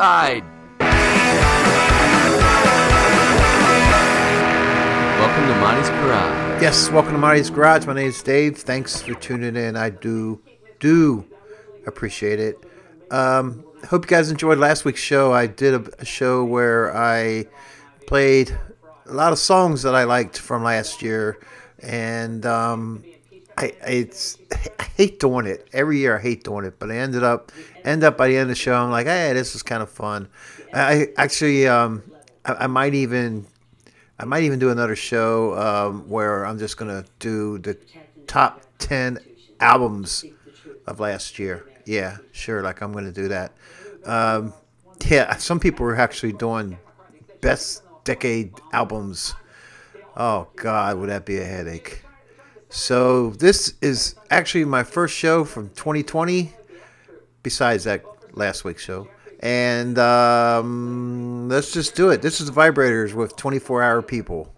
monoxide. Welcome to Monty's Garage. Yes, welcome to Marty's Garage. My name is Dave. Thanks for tuning in. I do, do appreciate it. Um, hope you guys enjoyed last week's show. I did a, a show where I played a lot of songs that I liked from last year, and um, I, it's I hate doing it every year. I hate doing it, but I ended up end up by the end of the show. I'm like, hey, this is kind of fun. I actually um, I, I might even I might even do another show um, where I'm just gonna do the top ten albums of last year. Yeah, sure. Like I'm gonna do that. Um, yeah, some people are actually doing best decade albums. Oh God, would that be a headache? So this is actually my first show from 2020, besides that last week's show. And um, let's just do it. This is Vibrators with 24 Hour People.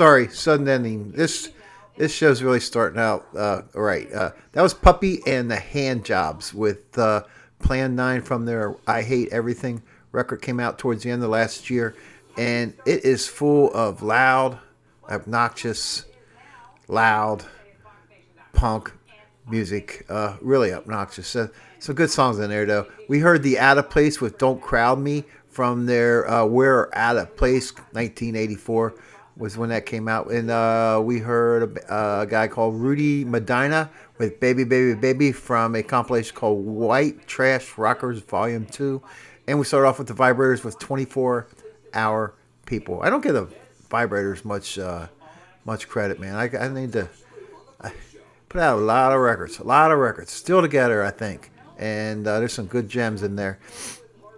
Sorry, sudden ending. This this show's really starting out uh, right. Uh, that was Puppy and the Hand Jobs with uh, Plan Nine from their "I Hate Everything" record. Came out towards the end of last year, and it is full of loud, obnoxious, loud punk music. Uh, really obnoxious. Uh, some good songs in there though. We heard the Out of Place with "Don't Crowd Me" from their uh, "We're Out of Place" 1984 was when that came out, and uh, we heard a, a guy called Rudy Medina with "Baby Baby Baby" from a compilation called White Trash Rockers Volume Two, and we started off with the Vibrators with 24 Hour People. I don't give the Vibrators much uh, much credit, man. I, I need to put out a lot of records, a lot of records, still together, I think. And uh, there's some good gems in there.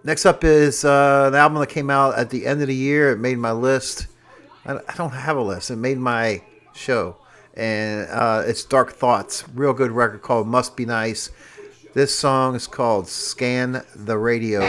Next up is uh, an album that came out at the end of the year. It made my list. I, don't have a list. It made my show, and uh, it's Dark Thoughts. Real good record called Must Be Nice. This song is called Scan the Radio.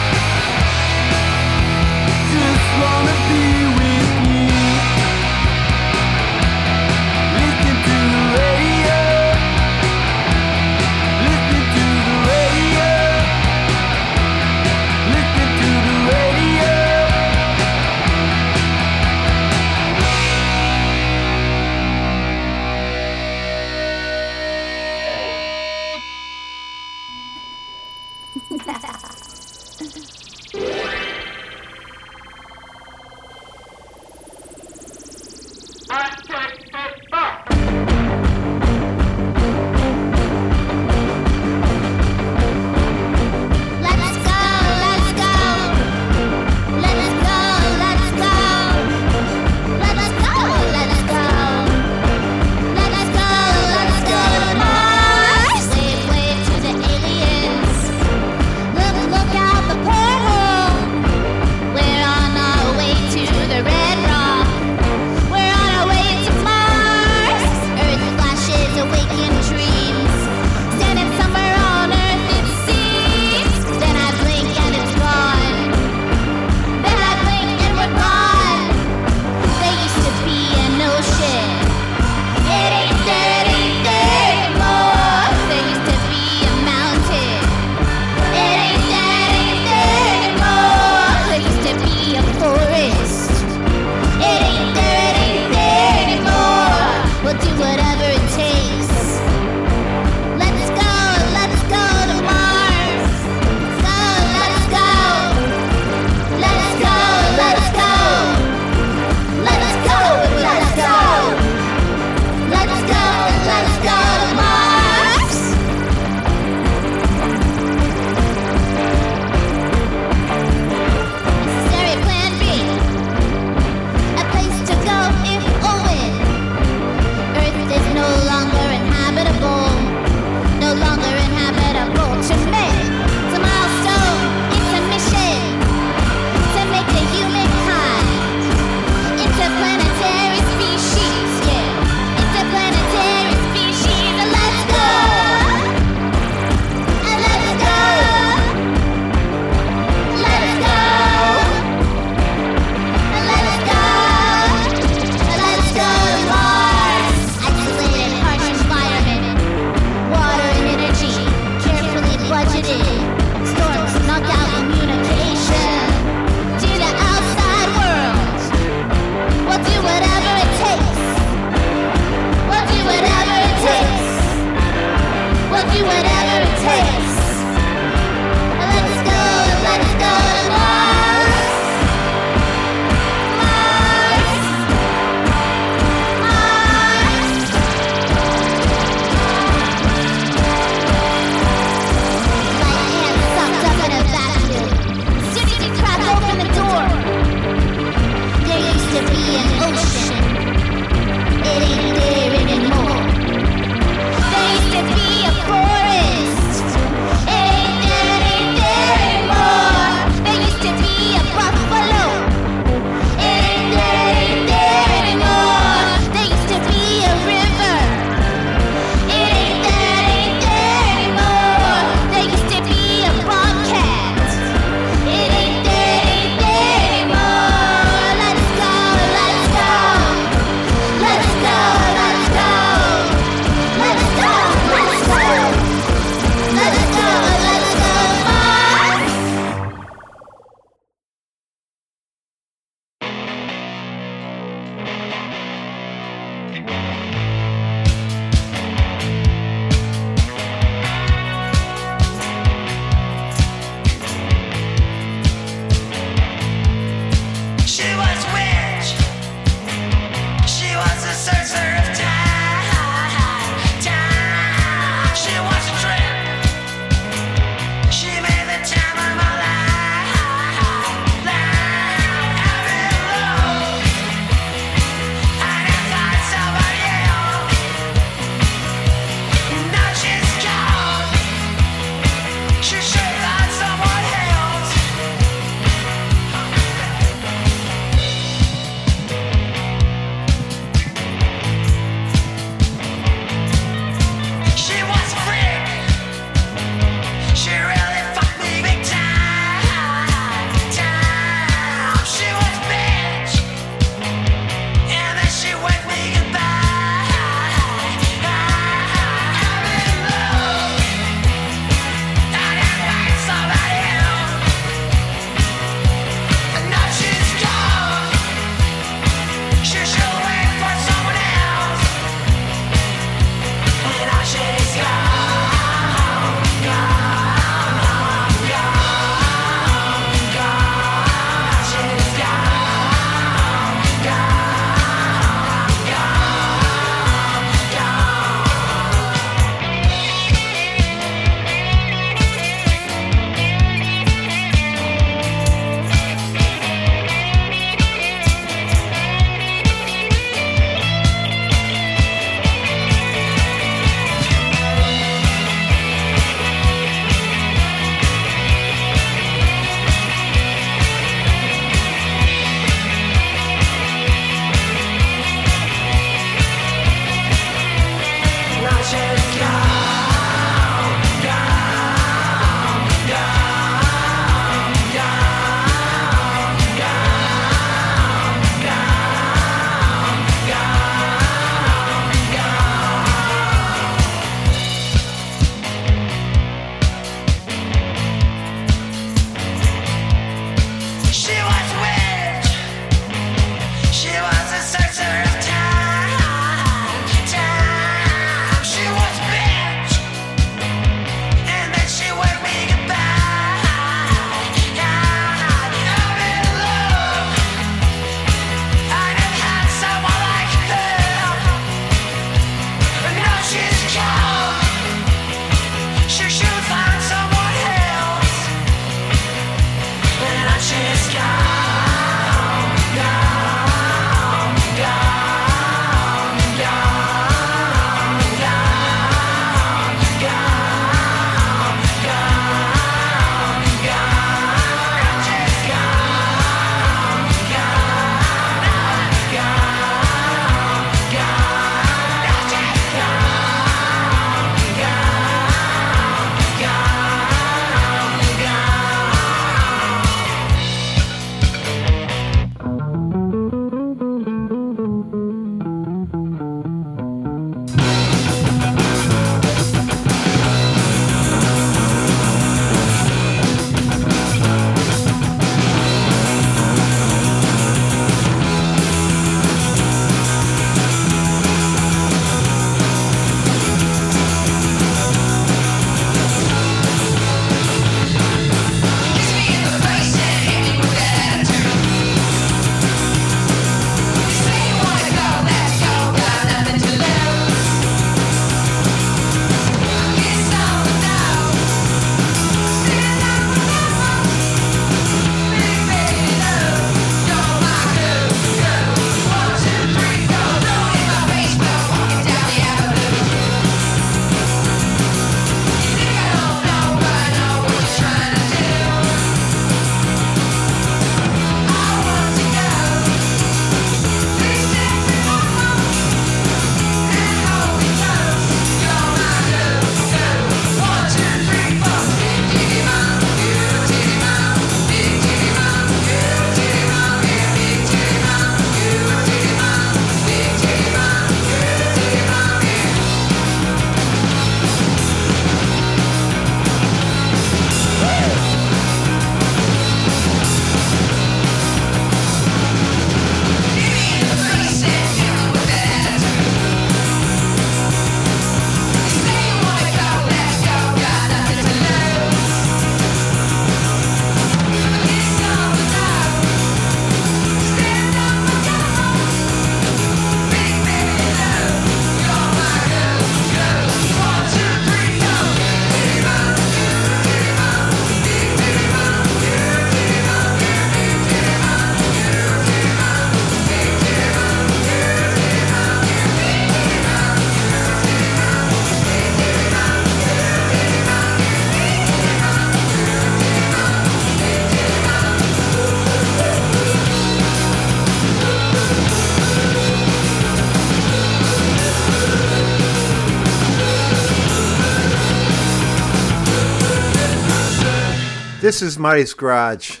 This is Marty's Garage,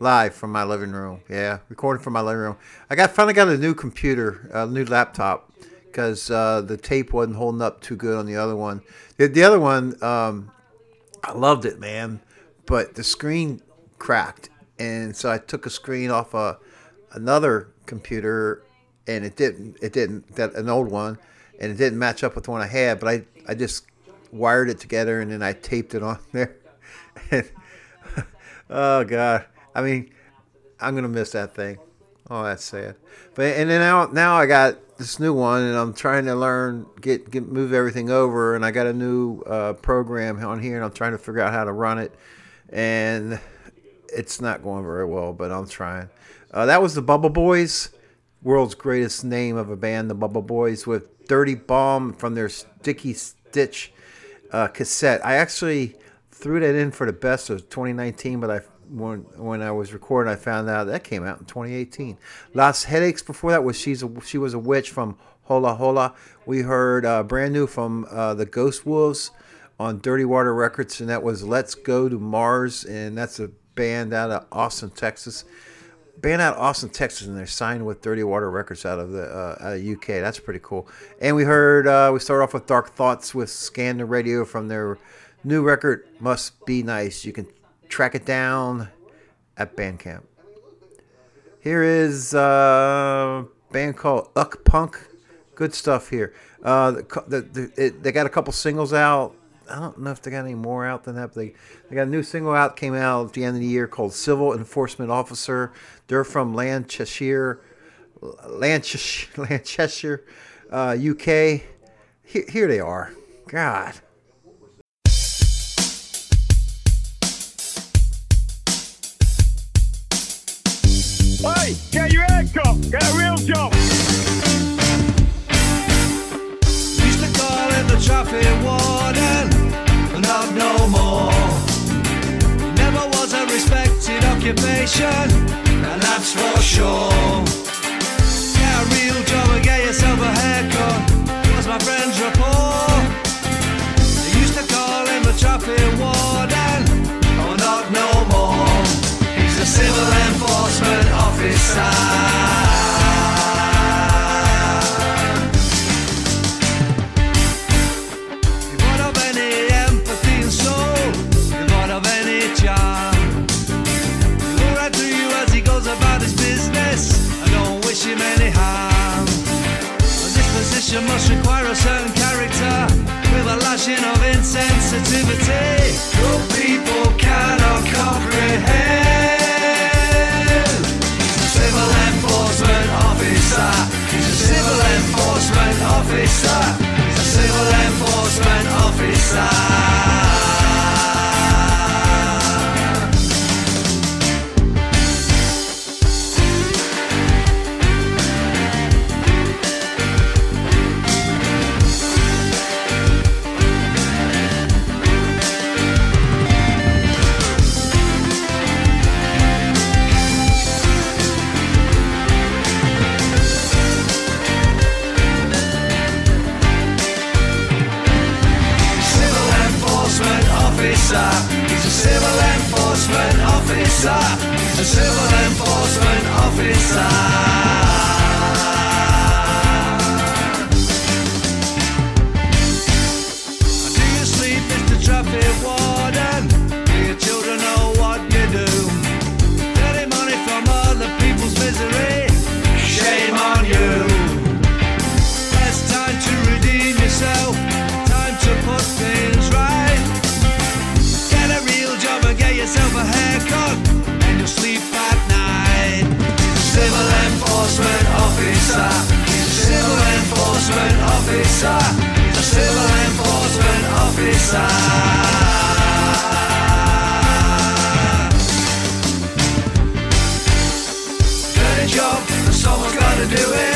live from my living room. Yeah, recording from my living room. I got finally got a new computer, a new laptop, because uh, the tape wasn't holding up too good on the other one. The, the other one, um, I loved it, man, but the screen cracked, and so I took a screen off a another computer, and it didn't. It didn't. That an old one, and it didn't match up with the one I had. But I I just wired it together, and then I taped it on there. And, oh God, I mean, I'm gonna miss that thing. Oh, that's sad. But and then now now I got this new one, and I'm trying to learn get get move everything over, and I got a new uh, program on here, and I'm trying to figure out how to run it, and it's not going very well, but I'm trying. Uh, that was the Bubble Boys, world's greatest name of a band, the Bubble Boys, with Dirty Bomb from their Sticky Stitch uh, cassette. I actually threw that in for the best of 2019, but I when when I was recording, I found out that came out in 2018. Last Headaches before that was she's a, she was a witch from Hola Hola. We heard uh, brand new from uh, the Ghost Wolves on Dirty Water Records, and that was Let's Go to Mars, and that's a band out of Austin, Texas. Band out of Austin, Texas, and they're signed with Dirty Water Records out of the uh, out of UK. That's pretty cool. And we heard uh, we started off with Dark Thoughts with Scan the Radio from their new record Must Be Nice. You can track it down at Bandcamp. Here is uh, a band called Uck Punk. Good stuff here. Uh, the, the, the, it, they got a couple singles out. I don't know if they got any more out than that. But they, they got a new single out came out at the end of the year called Civil Enforcement Officer. They're from Lancashire, Lancashire, Lancashire, uh, UK. Here, here they are. God. Hey, get your head cut. Get a real job. Used to call him the traffic warden, not no more. Never was a respected occupation, and that's for sure. Get a real job and get yourself a haircut, was my friend's report. They used to call him the traffic warden, must require a certain character with a lashing of insensitivity. Your people cannot comprehend. Officer. A civil enforcement officer. You. It's time to redeem yourself. Time to put things right. Get a real job and get yourself a haircut. Enforcement officer. He's a civil enforcement officer. He's a civil enforcement officer. Dirty job, someone's gotta do it.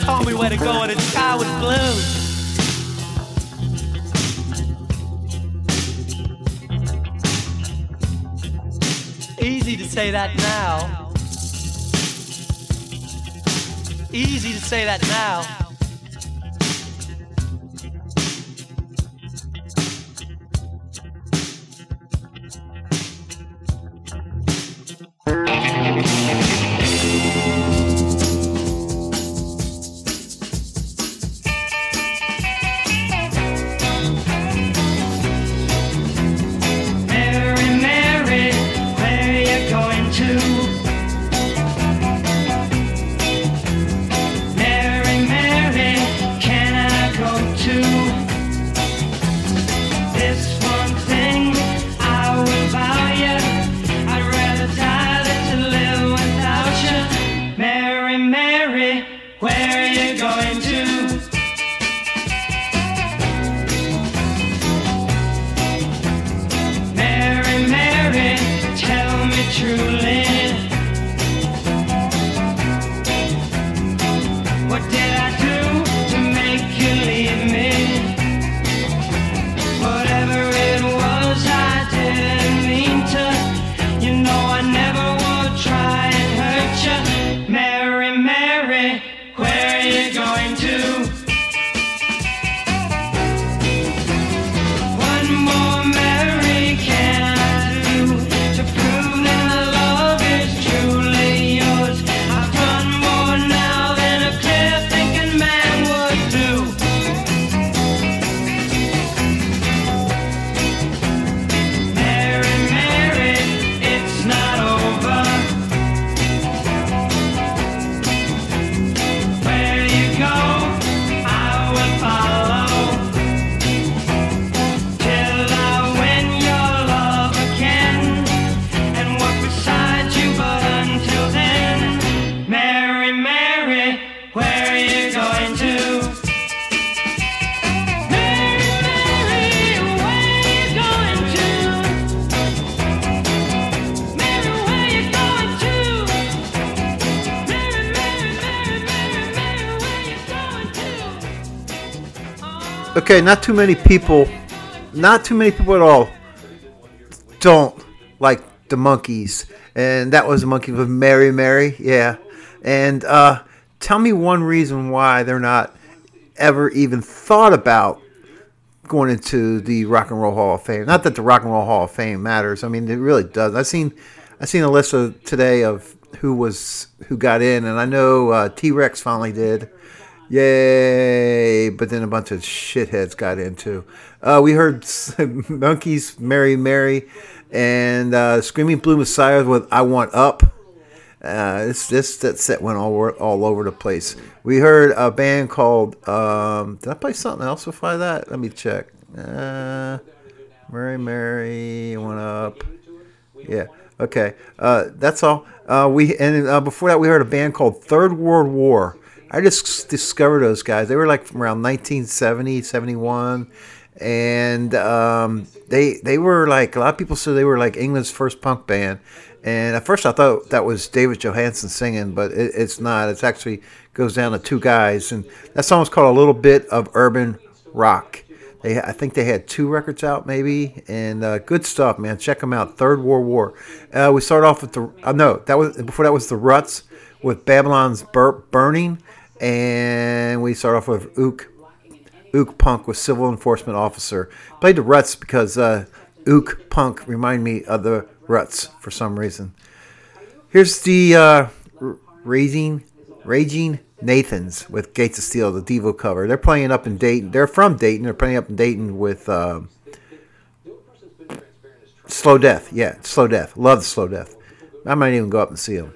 told me where to go and the sky was blue. Easy to say that now. Easy to say that now. Okay, not too many people, not too many people at all, don't like the Monkees, and that was the monkey with Mary Mary, yeah. And uh, tell me one reason why they're not ever even thought about going into the Rock and Roll Hall of Fame. Not that the Rock and Roll Hall of Fame matters. I mean, it really does. I seen I seen a list of today of who was who got in, and I know uh, T Rex finally did. Yay! But then a bunch of shitheads got in too. Uh, we heard Monkees, Mary Mary, and uh, Screaming Blue Messiah with "I Want Up." Uh, this this that set went all over, all over the place. We heard a band called. Um, did I play something else before that? Let me check. Uh, Mary Mary went up. Yeah. Okay. Uh, that's all. Uh, we and uh, before that we heard a band called Third World War. I just discovered those guys. They were like from around 1970, 71 and um, they they were like a lot of people said they were like England's first punk band. And at first I thought that was David Johansen singing, but it, it's not. It's actually goes down to two guys, and that song was called "A Little Bit of Urban Rock." They, I think they had two records out, maybe, and uh, good stuff, man. Check them out. Third World War. Uh, we start off with the uh, no, that was before that was the Ruts with Babylon's Bur- Burning, and we start off with Ook Ook Punk with Civil Enforcement Officer. Played the Ruts because uh, Ook Punk remind me of the Ruts for some reason. Here's the uh, Raging, Raging Nathans with Gates of Steel, the Devo cover. They're playing up in Dayton. They're from Dayton. They're playing up in Dayton with uh, Slow Death. Yeah, Slow Death. Love Slow Death. I might even go up and see them.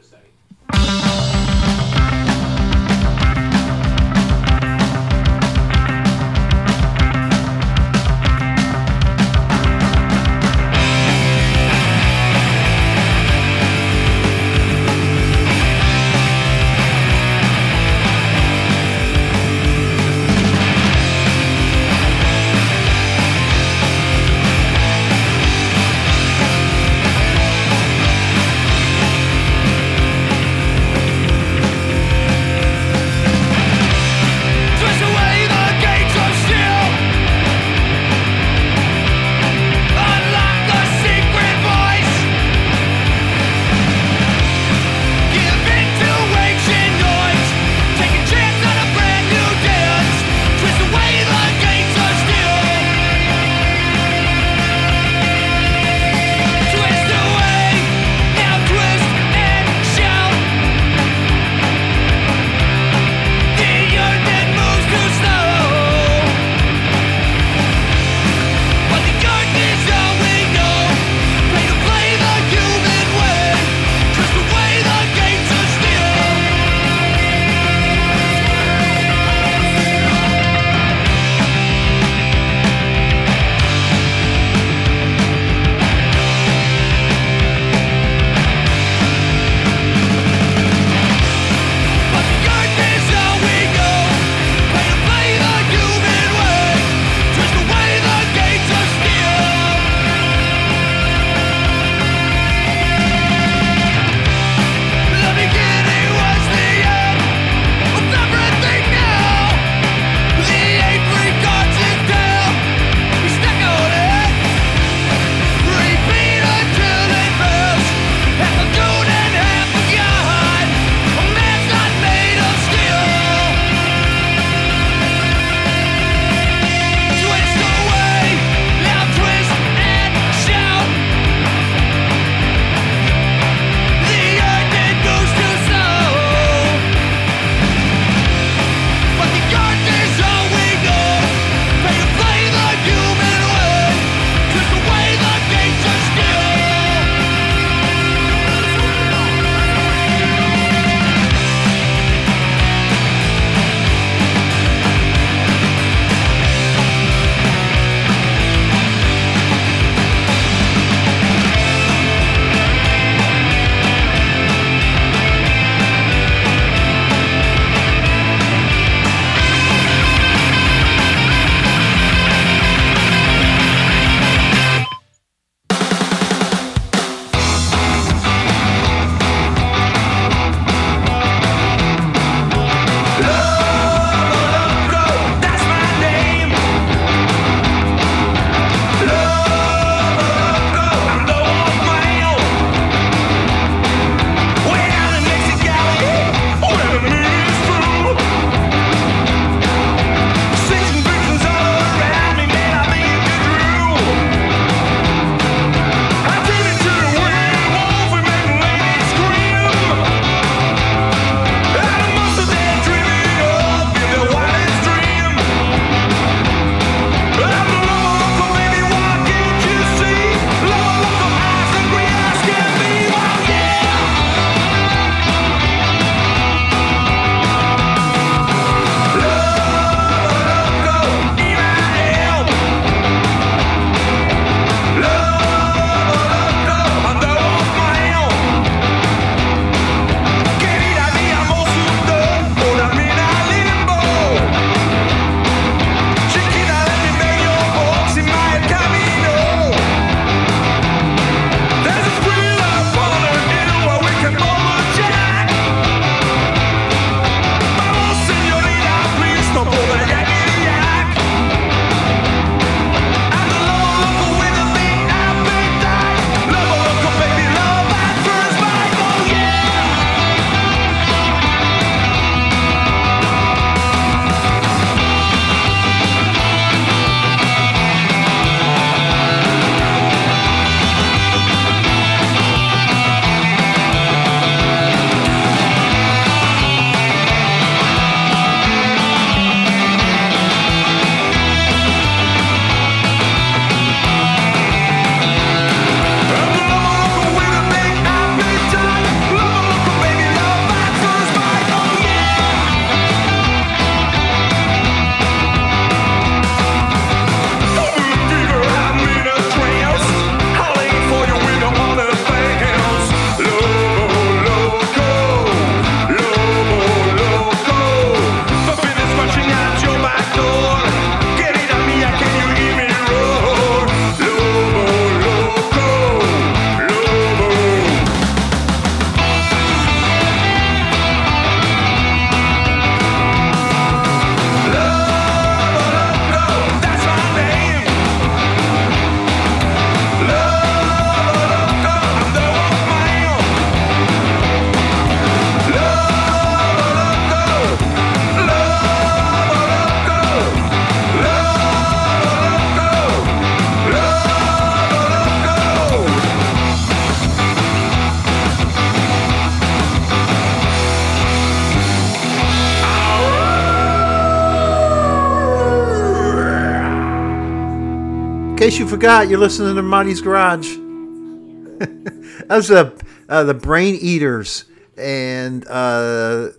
Forgot, you're listening to Monty's Garage. that was the uh, the Brain Eaters, and uh,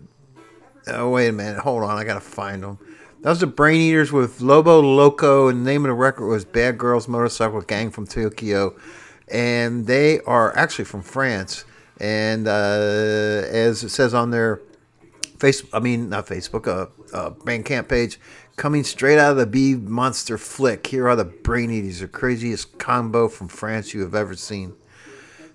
oh wait a minute, hold on, I gotta find them. That was the Brain Eaters with Lobo Loco, and the name of the record was Bad Girls Motorcycle Gang from Tokyo, and they are actually from France. And uh, as it says on their face, I mean not Facebook, uh, uh, Bandcamp page, coming straight out of the B Monster flick. Here are the Brain Eaters, the craziest combo from France you have ever seen.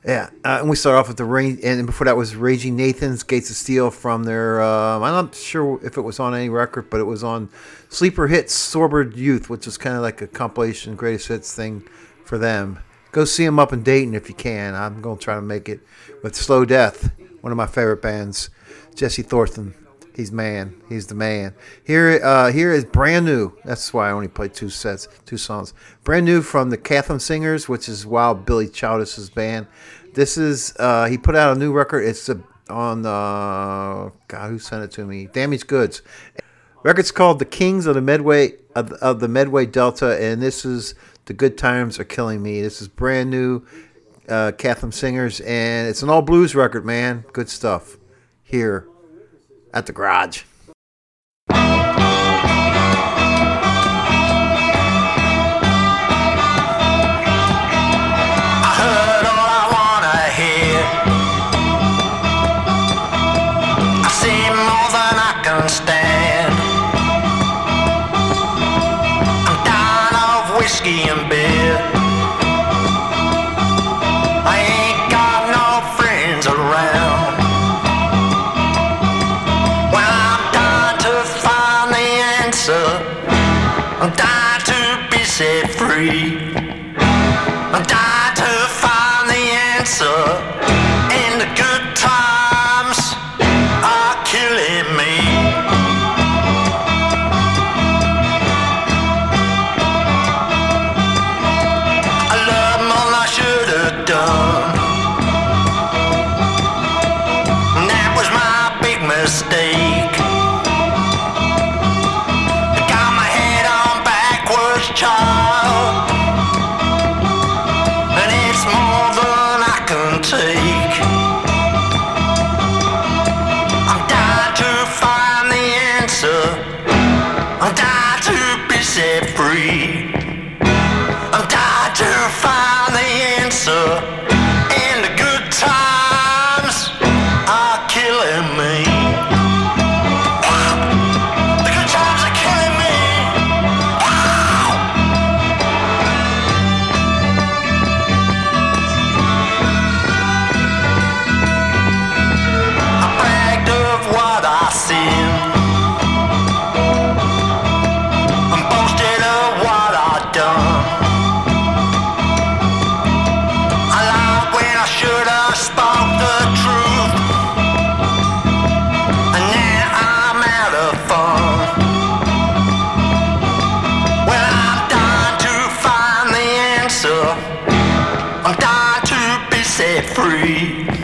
Yeah, uh, and we start off with the rain, and before that was Raging Nathan's Gates of Steel from their. Um, I'm not sure if it was on any record, but it was on Sleeper Hits Sobered Youth, which is kind of like a compilation greatest hits thing for them. Go see them up in Dayton if you can. I'm going to try to make it with Slow Death, one of my favorite bands. Jesse Thornton, he's man, he's the man. Here, uh, here is brand new. That's why I only played two sets, two songs. Brand new from the Chatham Singers, which is Wild Billy Childish's band. This is uh, he put out a new record. It's a, on uh, God, who sent it to me? Damaged Goods. Record's called "The Kings of the Medway of, of the Medway Delta," and this is "The Good Times Are Killing Me." This is brand new, uh, Chatham Singers, and it's an all blues record, man. Good stuff. Here at the garage. Free.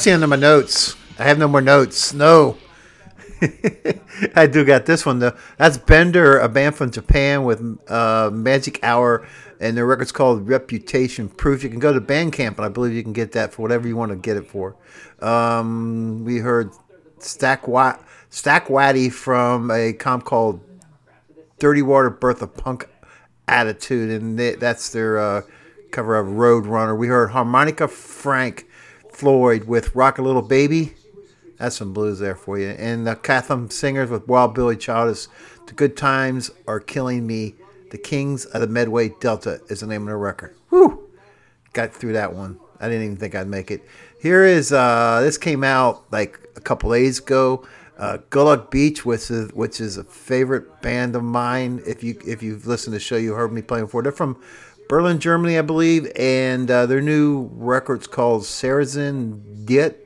I see under my notes. I have no more notes. No. I do got this one though. That's Bender, a band from Japan with uh, Magic Hour, and their record's called Reputation Proof. You can go to Bandcamp, and I believe you can get that for whatever you want to get it for. Um, we heard Stack Wa- Stack Waddy from a comp called Dirty Water Birth of Punk Attitude, and they, that's their uh, cover of Road Runner. We heard Harmonica Frank Floyd with Rock a Little Baby. That's some blues there for you. And the Chatham Singers with Wild Billy Childish. The Good Times Are Killing Me. The Kings of the Medway Delta is the name of the record. Whew! Got through that one. I didn't even think I'd make it. Here is, uh, this came out like a couple days ago. Uh, Gulag Beach, which is which is a favorite band of mine. If you if you've listened to the show, you heard me playing before. They're from Berlin, Germany, I believe, and uh, their new record's called Sarazen Diet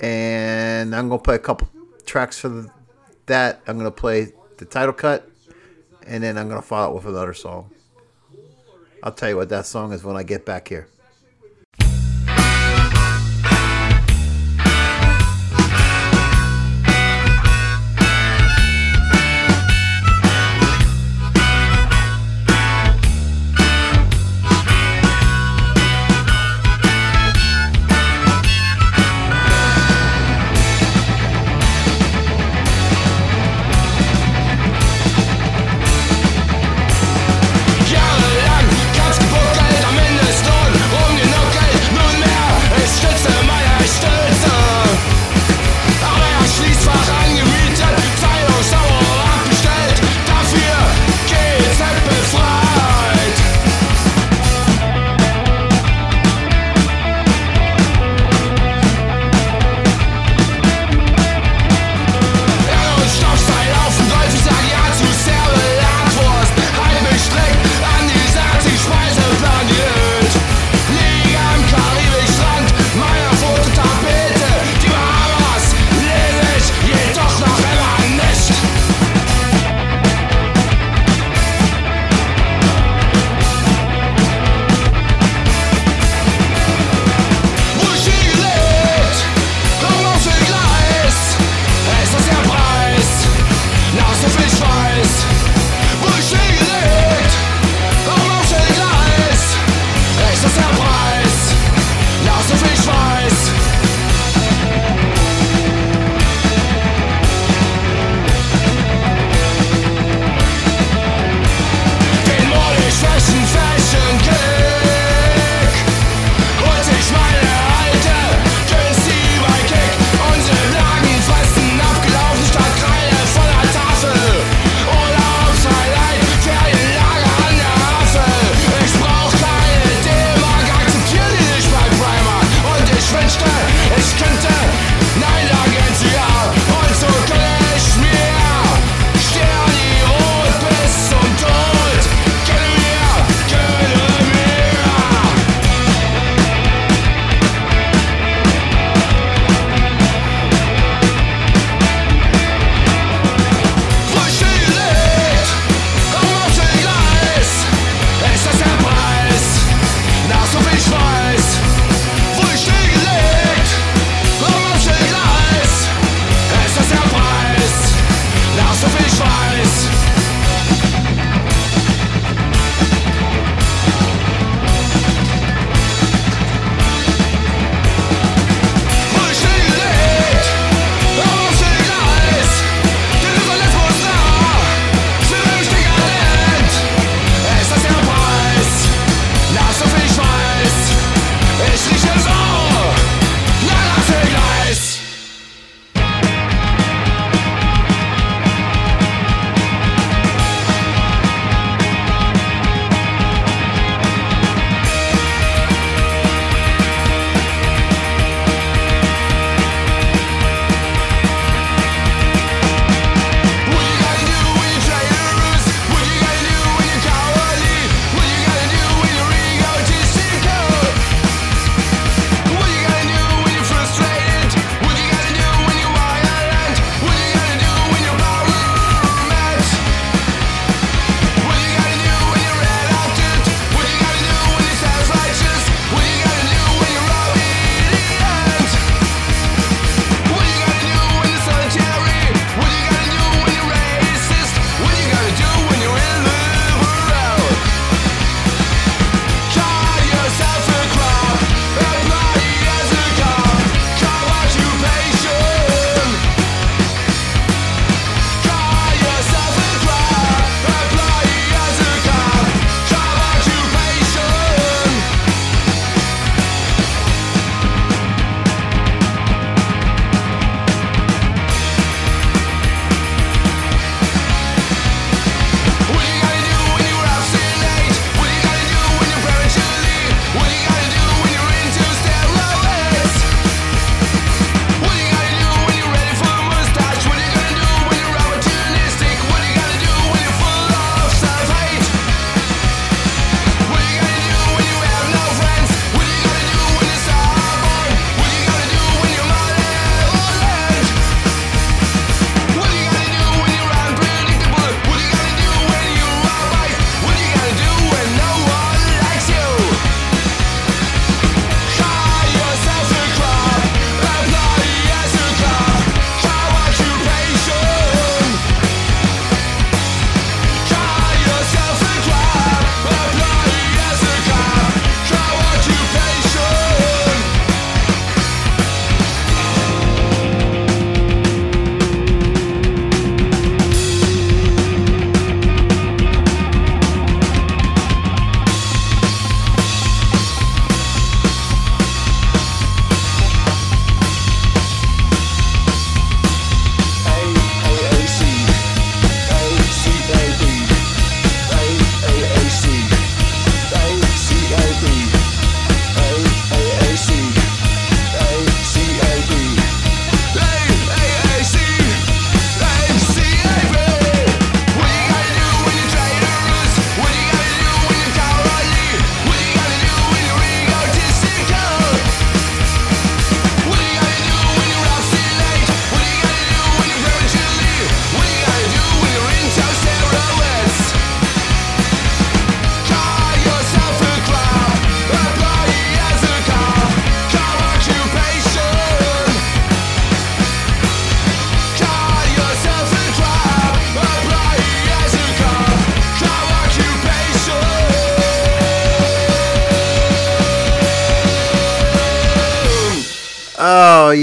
and I'm gonna play a couple tracks for the, that. I'm gonna play the title cut, and then I'm gonna follow it with another song. I'll tell you what that song is when I get back here.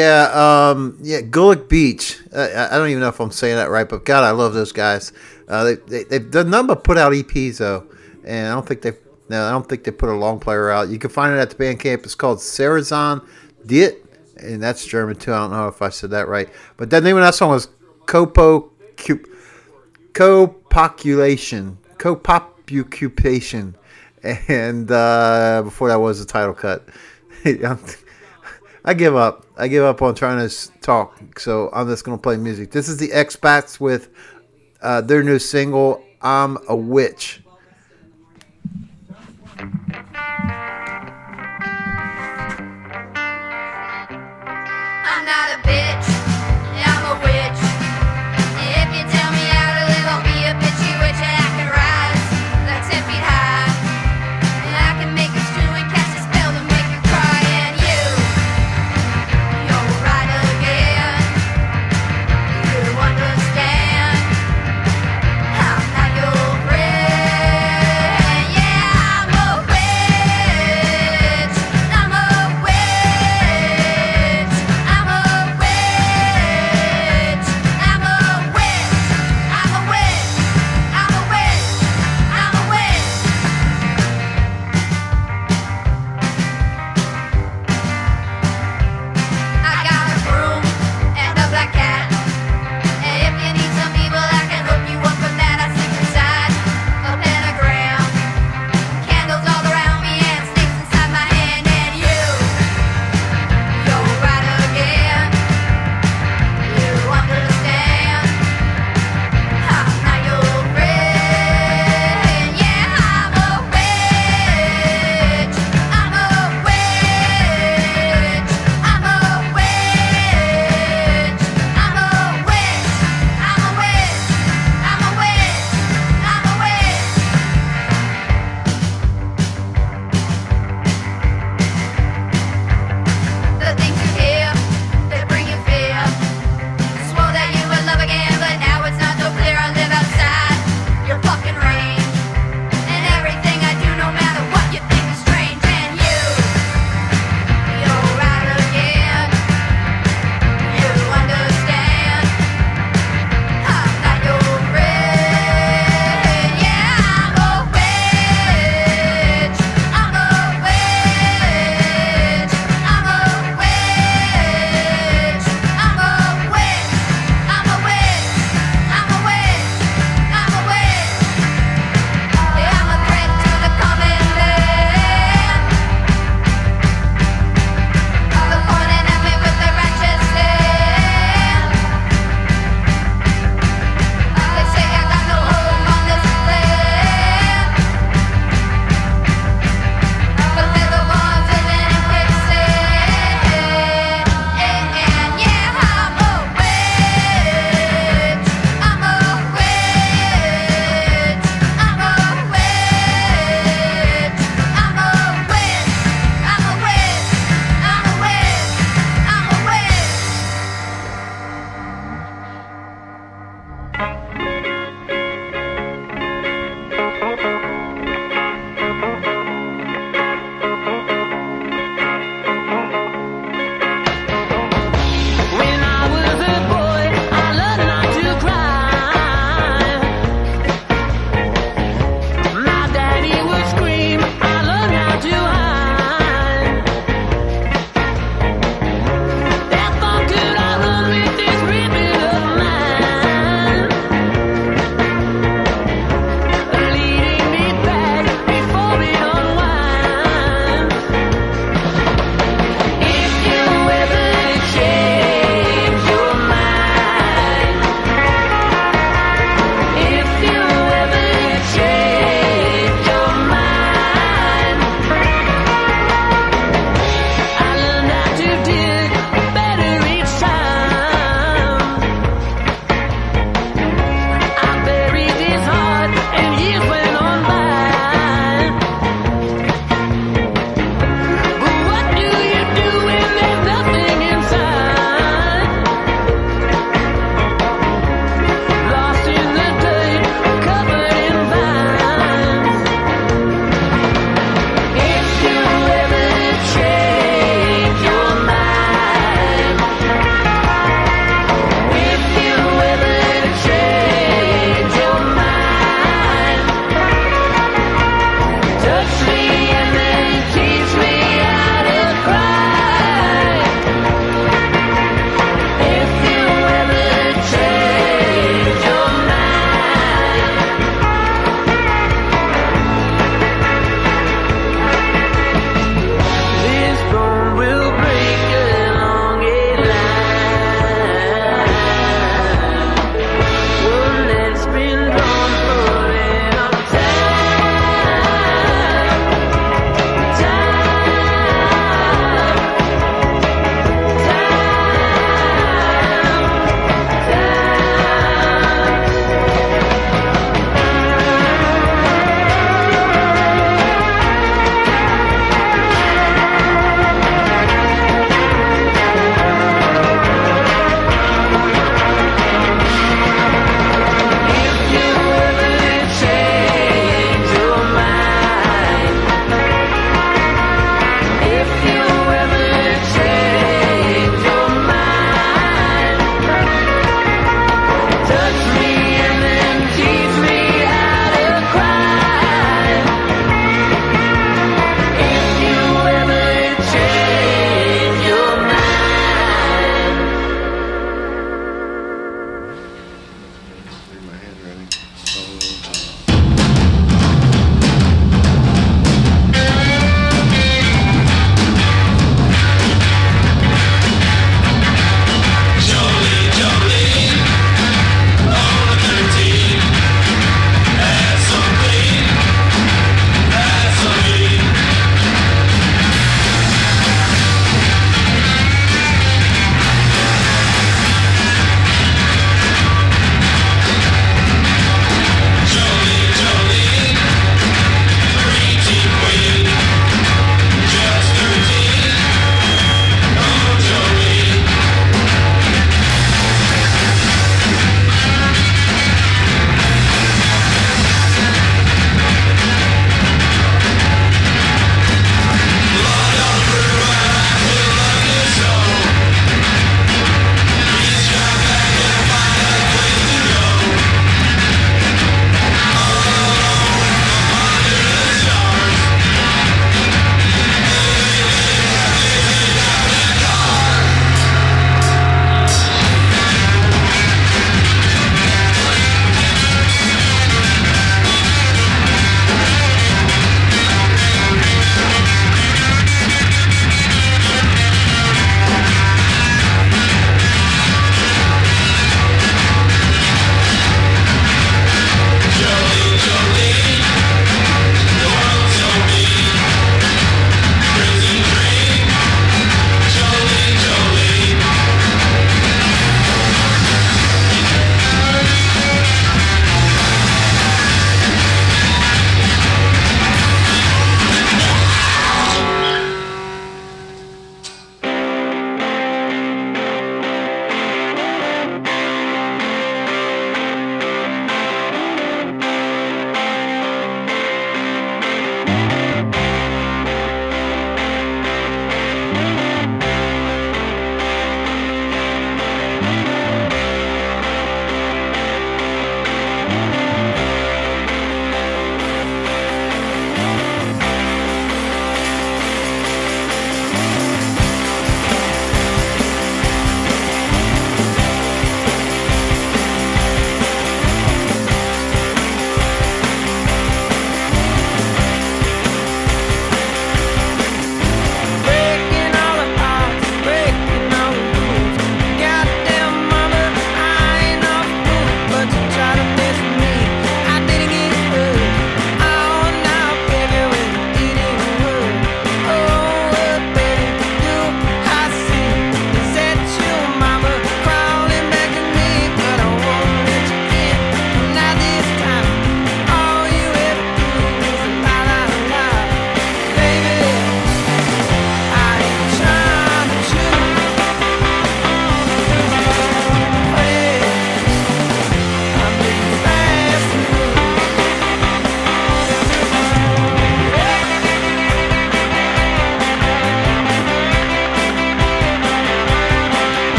Yeah, um, yeah, Gulag Beach. I I don't even know if I'm saying that right, but God, I love those guys. Uh, they, they they've done number put out EPs though, and I don't think they no, I don't think they put a long player out. You can find it at the Bandcamp. It's called Sarazan Diet, and that's German too. I don't know if I said that right, but the name of that song was Copo Copopulation, Copopulation, and uh, before that was the title cut. I give up. I give up on trying to talk. So I'm just gonna play music. This is the Exbats with uh, their new single "I'm a Witch."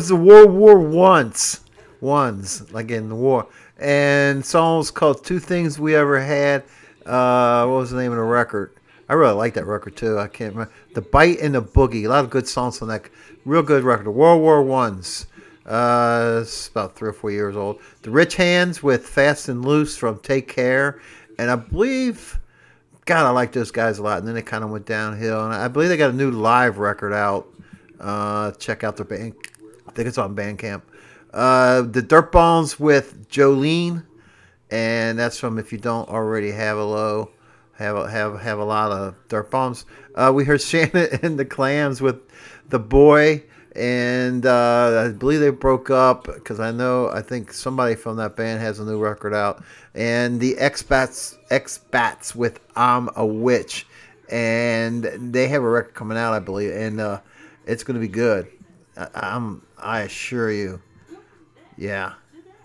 Was the World War Once. Ones, like in the war. And songs called Two Things We Ever Had. Uh, what was the name of the record? I really like that record too. I can't remember. The Bite and the Boogie. A lot of good songs on that. Real good record. The World War Ones. Uh, it's about three or four years old. The Rich Hands with Fast and Loose from Take Care. And I believe God, I like those guys a lot. And then they kind of went downhill. And I believe they got a new live record out. Uh, check out their band. I think it's on Bandcamp. Uh, the Dirt Bombs with Jolene, and that's from If You Don't Already Have a Low, have a, have have a lot of Dirt Bombs. Uh, we heard Shannon and the Clams with the Boy, and uh, I believe they broke up because I know I think somebody from that band has a new record out, and the Exbats Exbats with I'm a Witch, and they have a record coming out, I believe, and uh, it's going to be good. I, I'm I assure you. Yeah.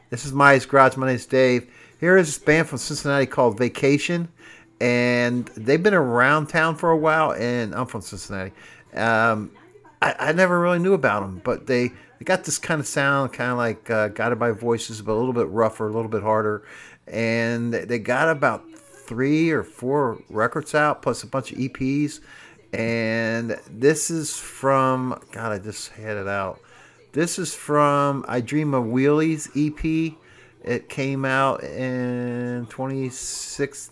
This is My's Garage. My name's Dave. Here is this band from Cincinnati called Vacation. And they've been around town for a while. And I'm from Cincinnati. Um, I, I never really knew about them. But they, they got this kind of sound, kind of like uh, Guided by Voices, but a little bit rougher, a little bit harder. And they got about three or four records out, plus a bunch of EPs. And this is from, God, I just had it out. This is from I Dream of Wheelies EP. It came out in 26,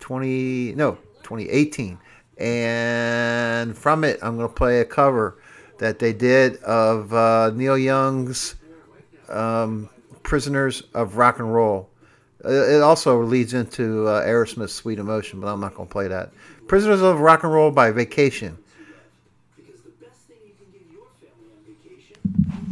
20, no, 2018. And from it, I'm going to play a cover that they did of uh, Neil Young's um, Prisoners of Rock and Roll. Uh, It also leads into uh, Aerosmith's Sweet Emotion, but I'm not going to play that. Prisoners of Rock and Roll by Vacation. Thank you.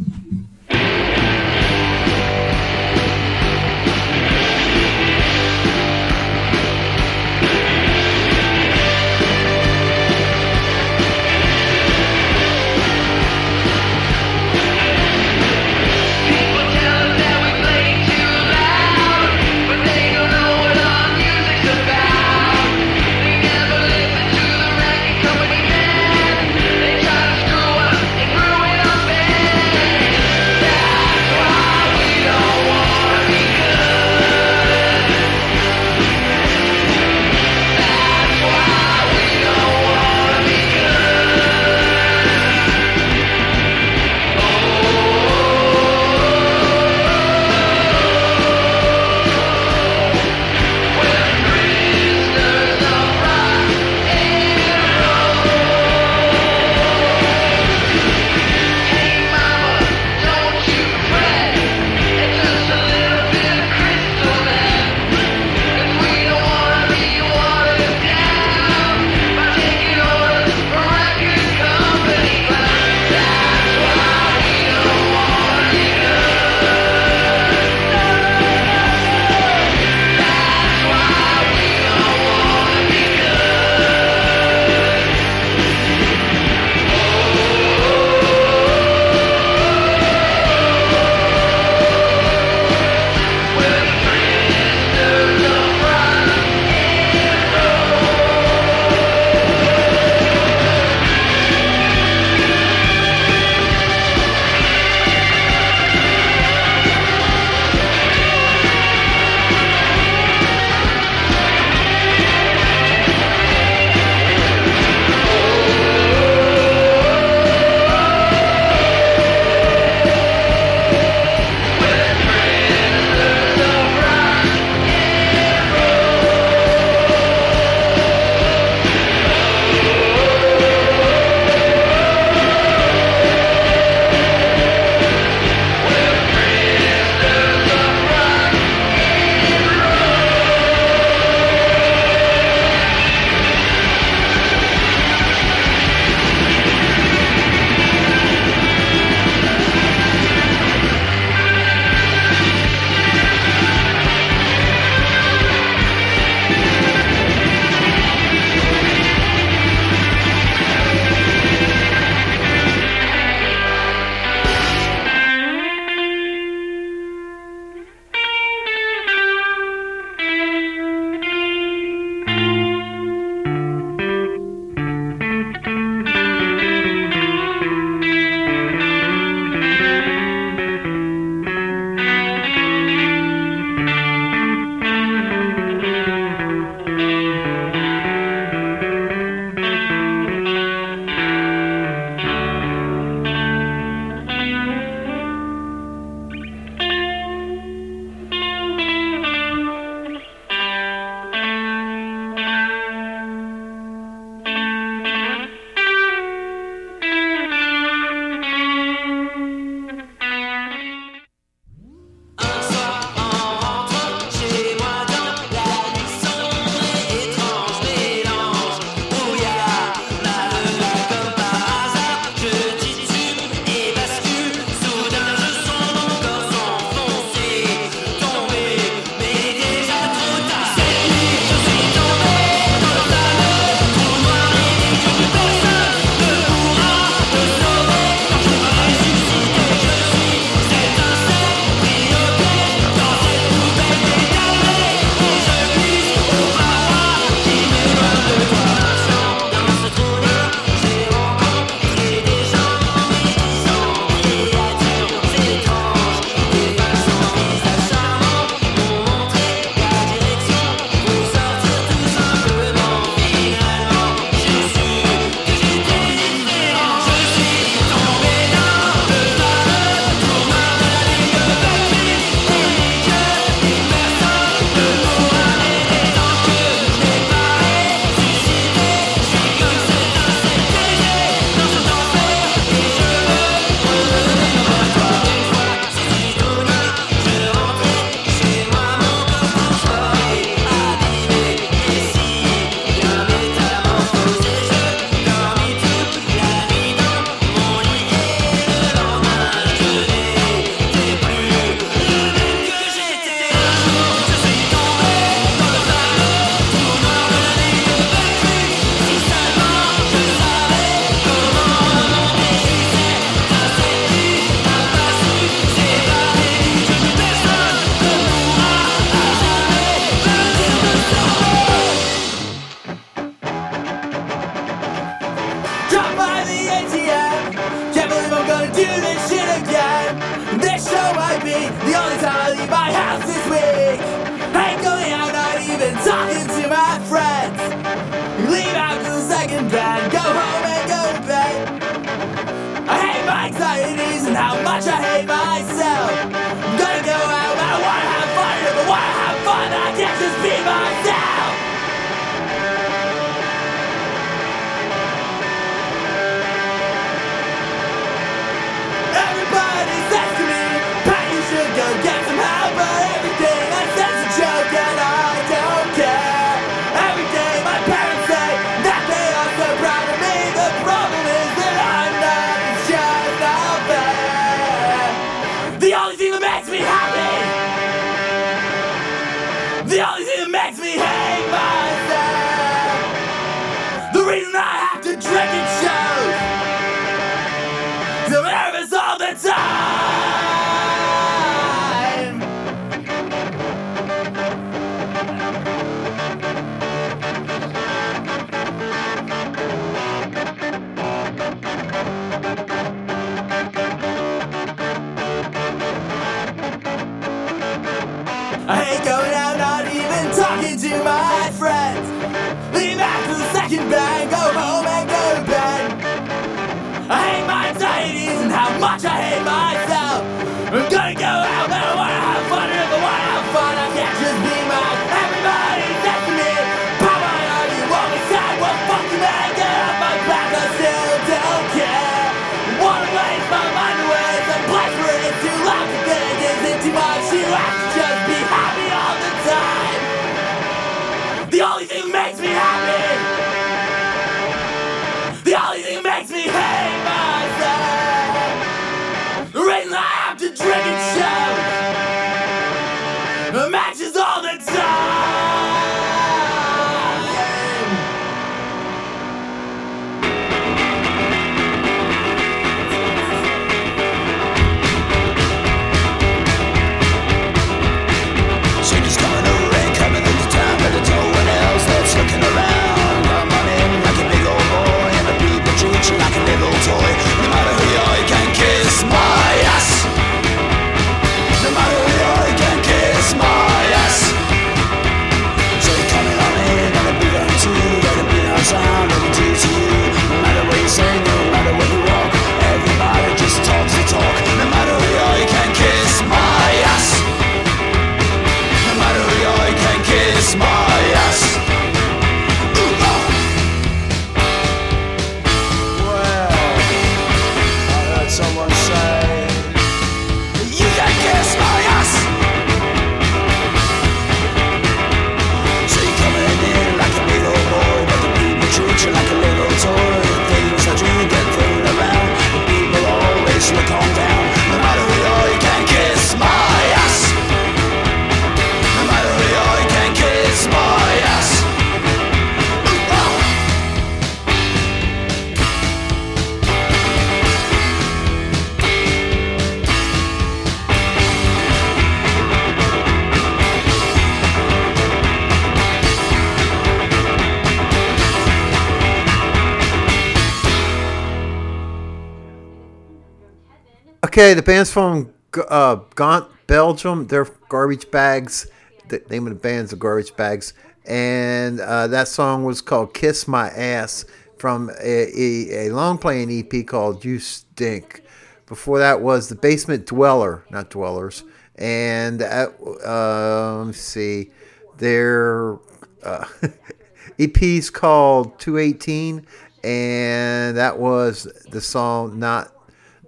Okay, the band's from uh, Ghent, Belgium. They're Garbage Bags. The name of the band's the Garbage Bags. And uh, that song was called Kiss My Ass from a, a, a long playing EP called You Stink. Before that was The Basement Dweller, not Dwellers. And uh, uh, let me see, their uh, EP's called 218. And that was the song Not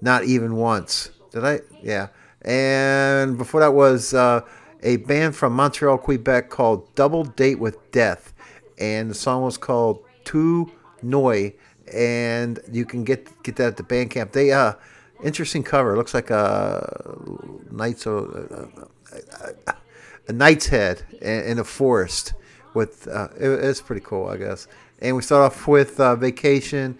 not even once. Did I? Yeah. And before that was uh, a band from Montreal, Quebec called Double Date with Death. And the song was called Tu Noi. And you can get get that at the Bandcamp. They uh interesting cover. It looks like a knight's a, a, knight's head in, in a forest with uh, it, it's pretty cool, I guess. And we start off with uh, Vacation,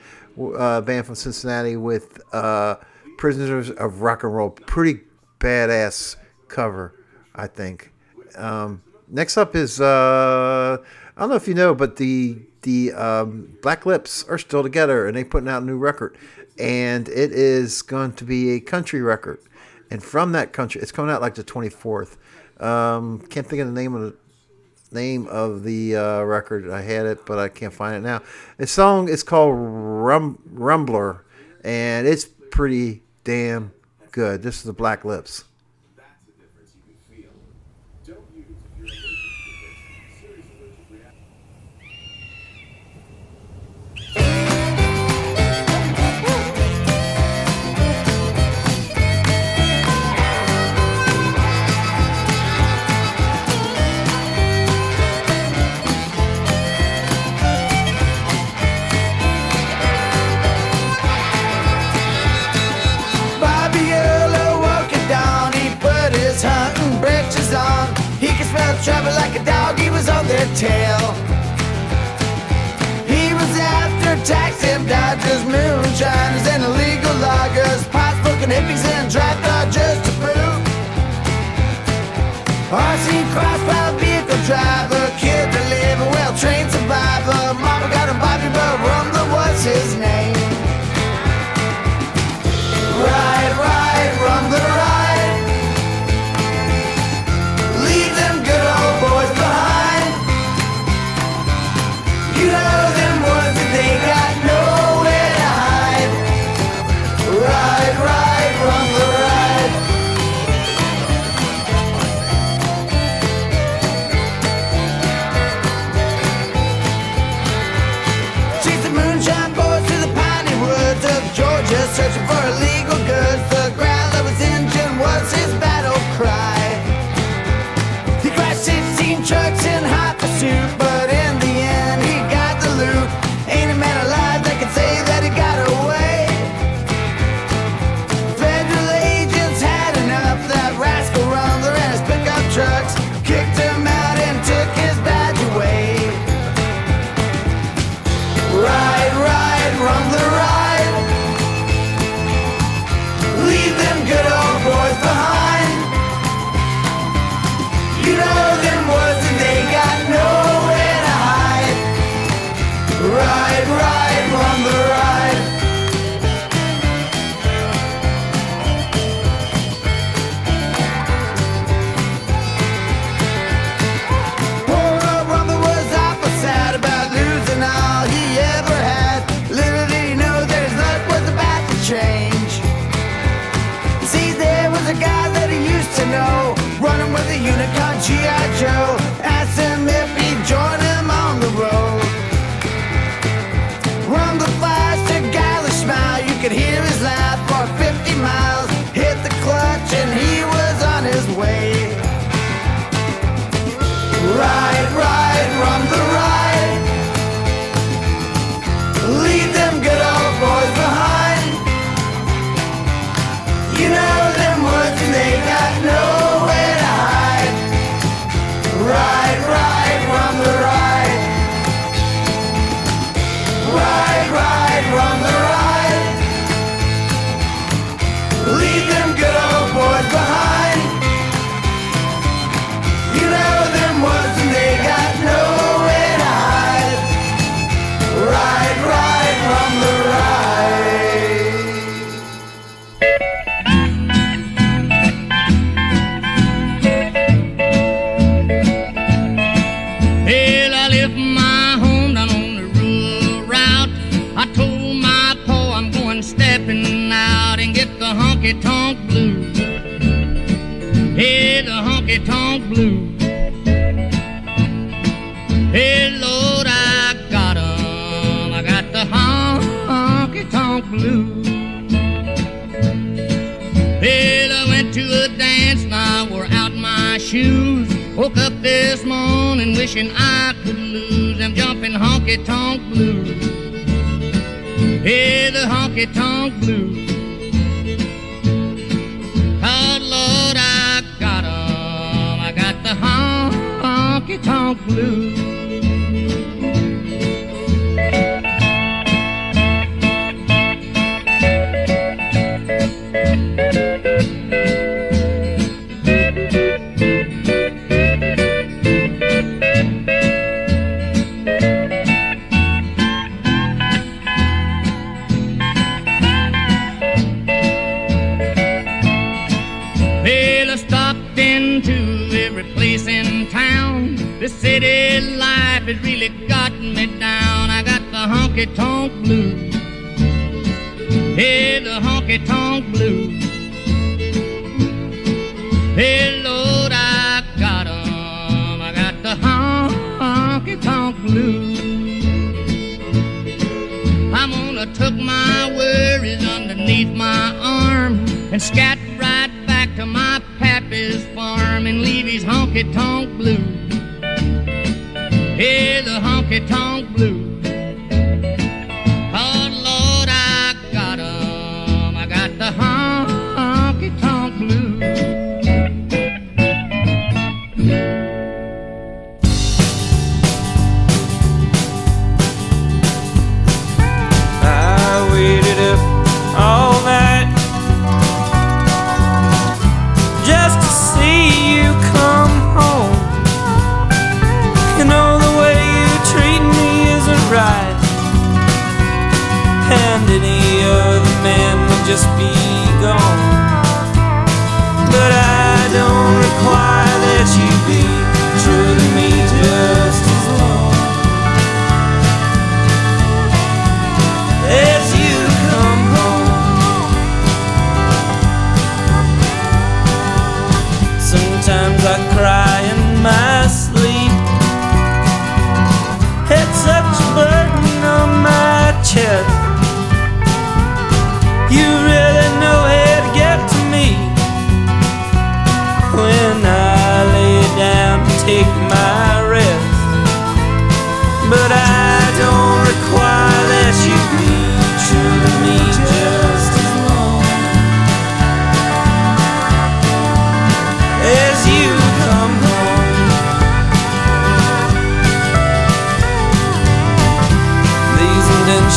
uh, band from Cincinnati with uh, Prisoners of Rock and Roll. Pretty badass cover, I think. Um, next up is uh, I don't know if you know, but the the um, Black Lips are still together and they're putting out a new record, and it is going to be a country record. And from that country, it's coming out like the twenty fourth. Um, can't think of the name of the name of the uh, record. I had it, but I can't find it now. The song is called Rum, Rumbler, and it's pretty damn good. This is the Black Lips. traveling like a dog, he was on their tail. He was after tax Dodgers, moonshiners, and illegal loggers, pot smoking hippies, and drive Dodgers to Peru. RC crossbow vehicle driver, kid to live, well trained survivor. Mama got him Bobby, but Rumble was his name. Hey, Lord, I got 'em. I got the honky tonk blues. I'm gonna tuck my worries underneath my arm and scat right back to my pappy's farm and leave his honky tonk blues. Hey, the honky tonk blues.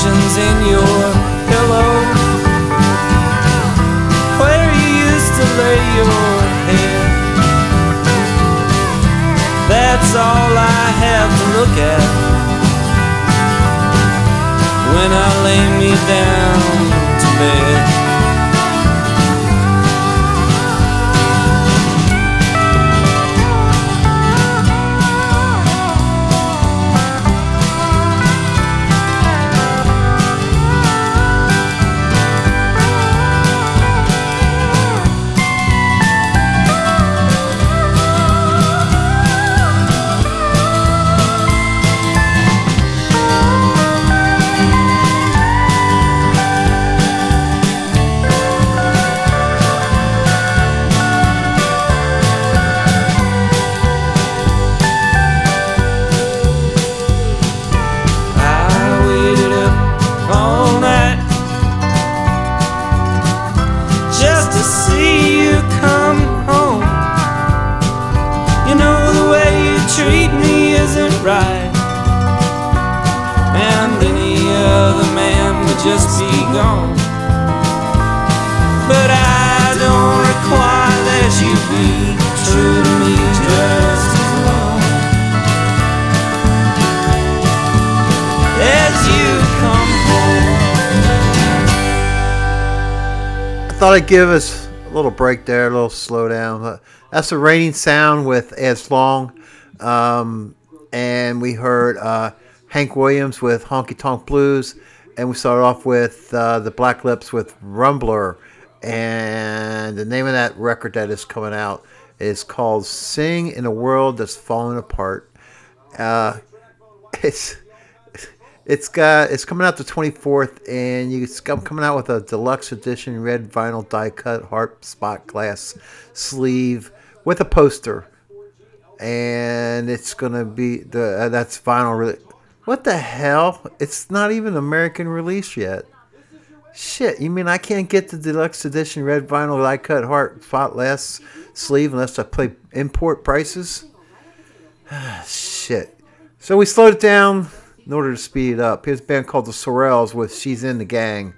Indentions in your pillow, where you used to lay your head. That's all I have to look at. When I lay me down thought I'd give us a little break there, a little slowdown. That's the raining sound with As Long. Um, and we heard uh, Hank Williams with Honky Tonk Blues. And we started off with uh, the Black Lips with Rumbler. And the name of that record that is coming out is called Sing in a World That's Falling Apart. Uh, it's it's got it's coming out the 24th and you it's com- coming out with a deluxe edition red vinyl die cut harp spot glass sleeve with a poster. And it's gonna be the uh, that's vinyl re- what the hell? It's not even american release yet. Shit you mean i can't get the deluxe edition red vinyl die cut harp spot glass sleeve unless i play import prices? Shit. So we slowed it down in order to speed it up. His band called the Sorrels with She's in the Gang.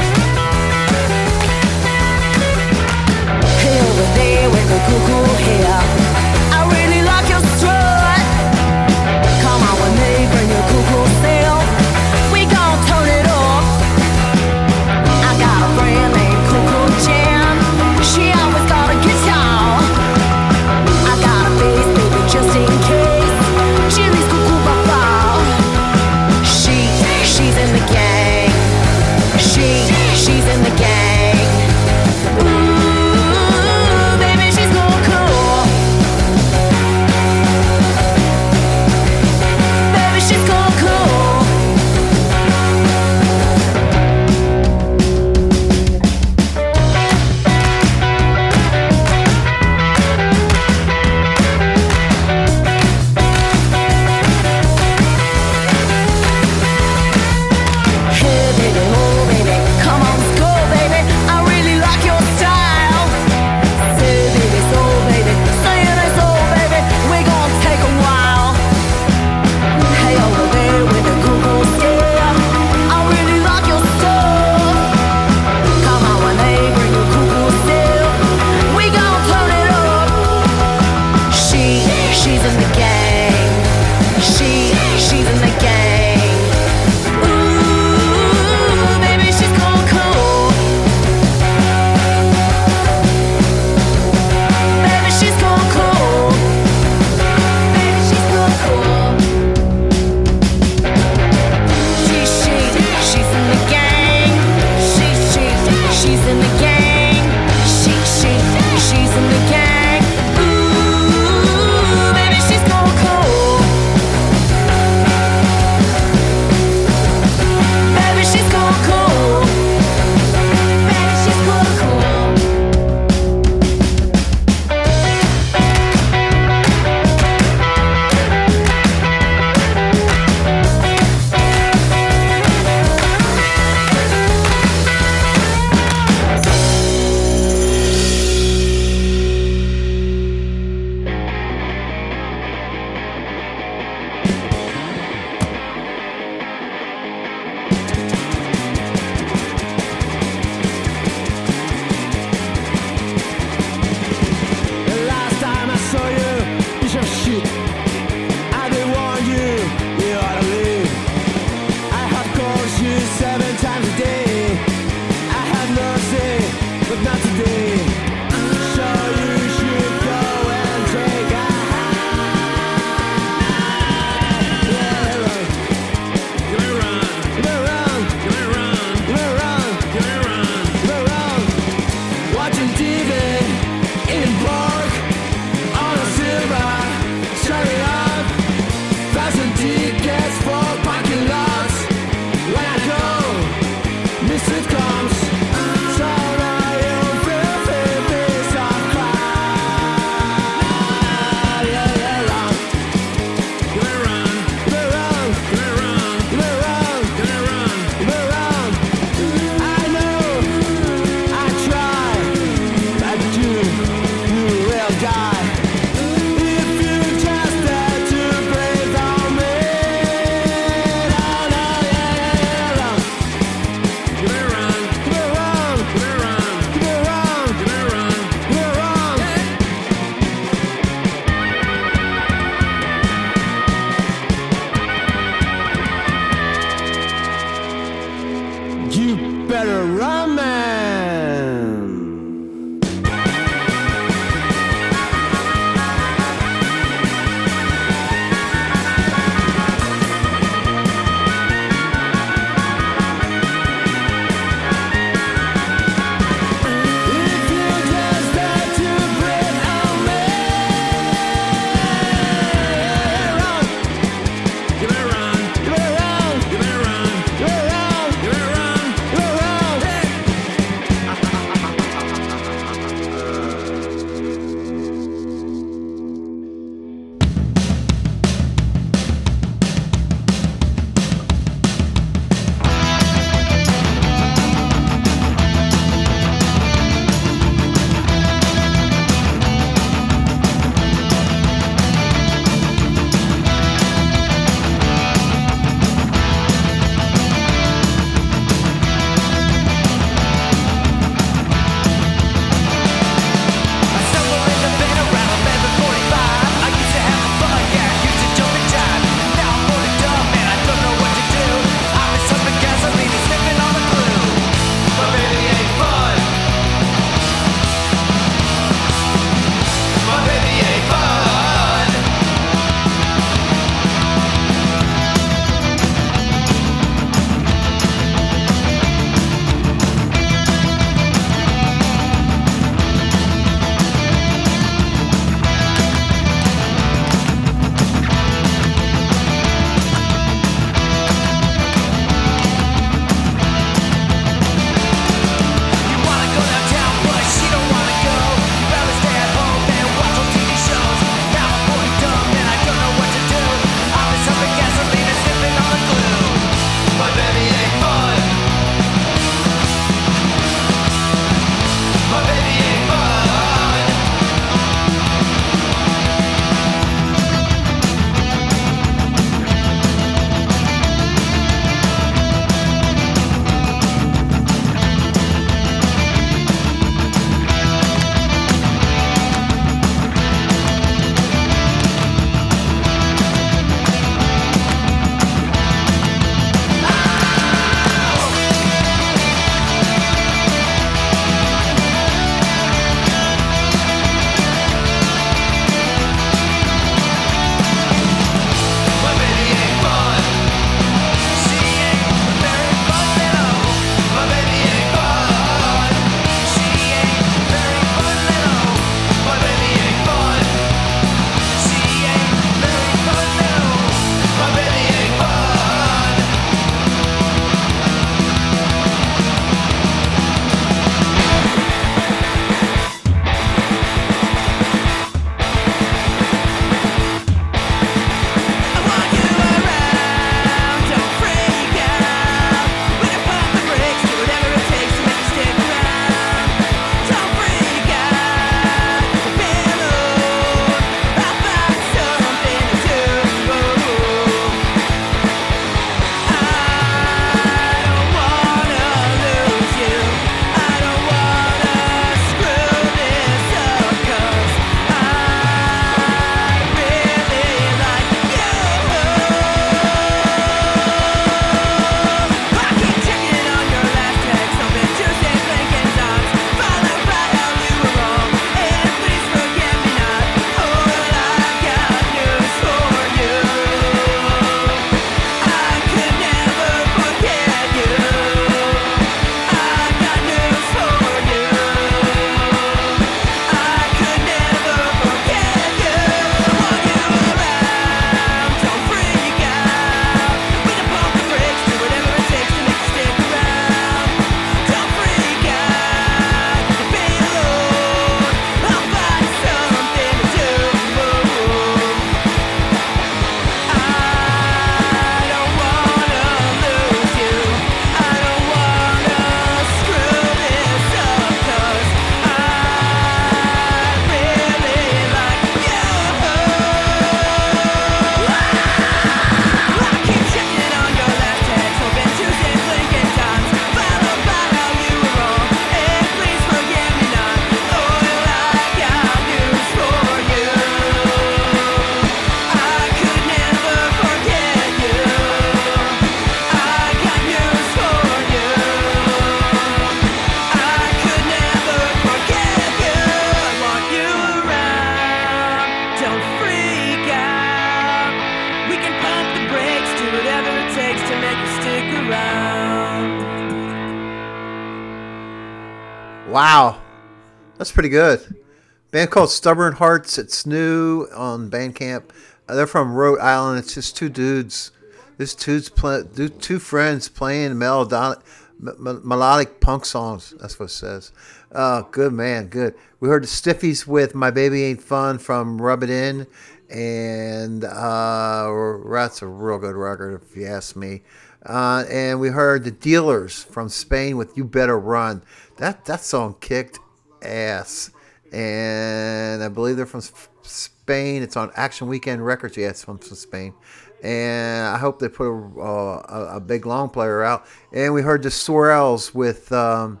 Pretty good. Band called Stubborn Hearts. It's new on Bandcamp. Uh, they're from Rhode Island. It's just two dudes. This dudes play, two friends playing melodic, melodic punk songs. That's what it says. Uh, good man, good. We heard the Stiffies with "My Baby Ain't Fun" from Rub It In, and uh, that's a real good record if you ask me. Uh, and we heard the Dealers from Spain with "You Better Run." That that song kicked ass, and I believe they're from Spain. It's on Action Weekend Records. Yeah, it's from Spain and I hope they put a, a, a, big long player out. And we heard the Sorels with um,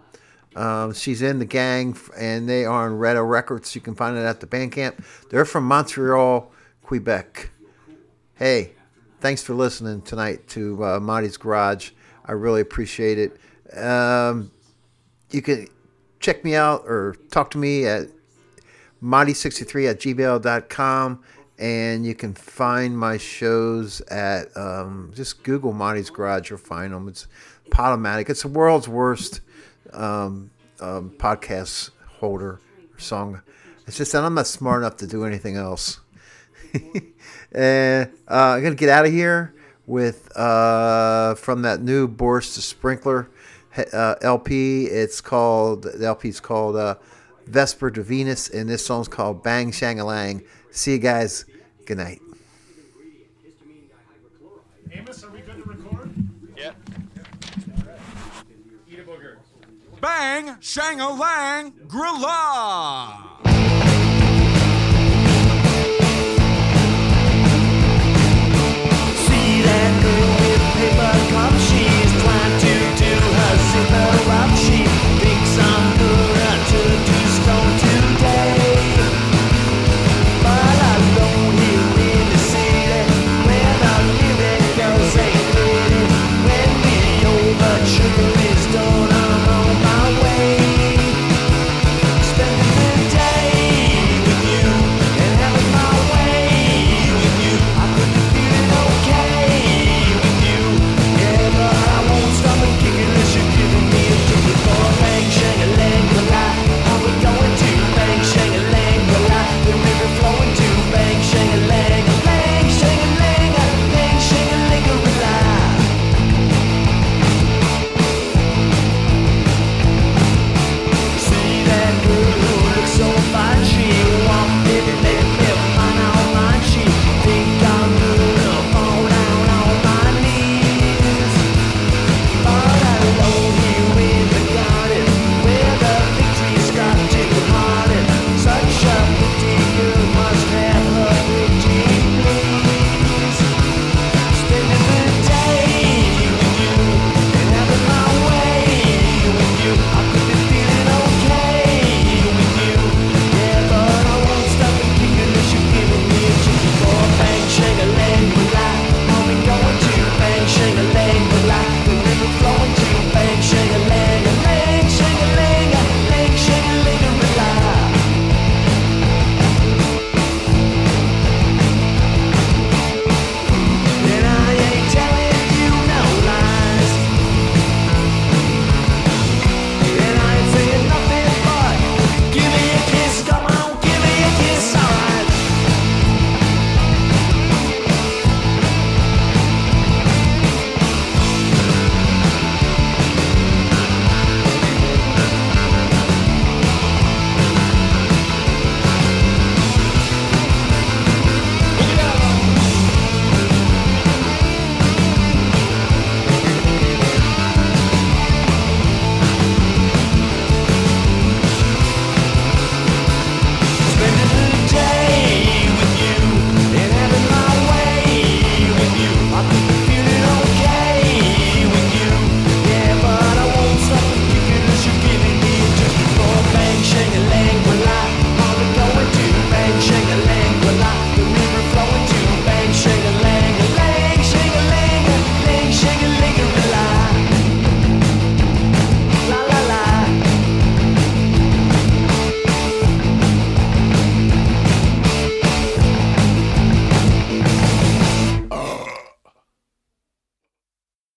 um, she's in the gang, and they are on Retta Records. You can find it at the Bandcamp. They're from Montreal, Quebec. Hey, thanks for listening tonight to uh, Monty's Garage. I really appreciate it. Um, you can check me out or talk to me at monty63 at gmail.com and you can find my shows at um, just Google Monty's Garage. You'll find them. It's Podomatic. It's the world's worst um, um, podcast holder song. It's just that I'm not smart enough to do anything else. and uh, I'm gonna get out of here with uh, from that new Boris the Sprinkler uh, LP. It's called the LP's called uh, Vesper to Venus, and this song's called Bang Shangalang. See you guys. Good night. Amos, are we good to record? Yeah. Eat a booger. Bang Shangalang Grilla. See that girl with paper the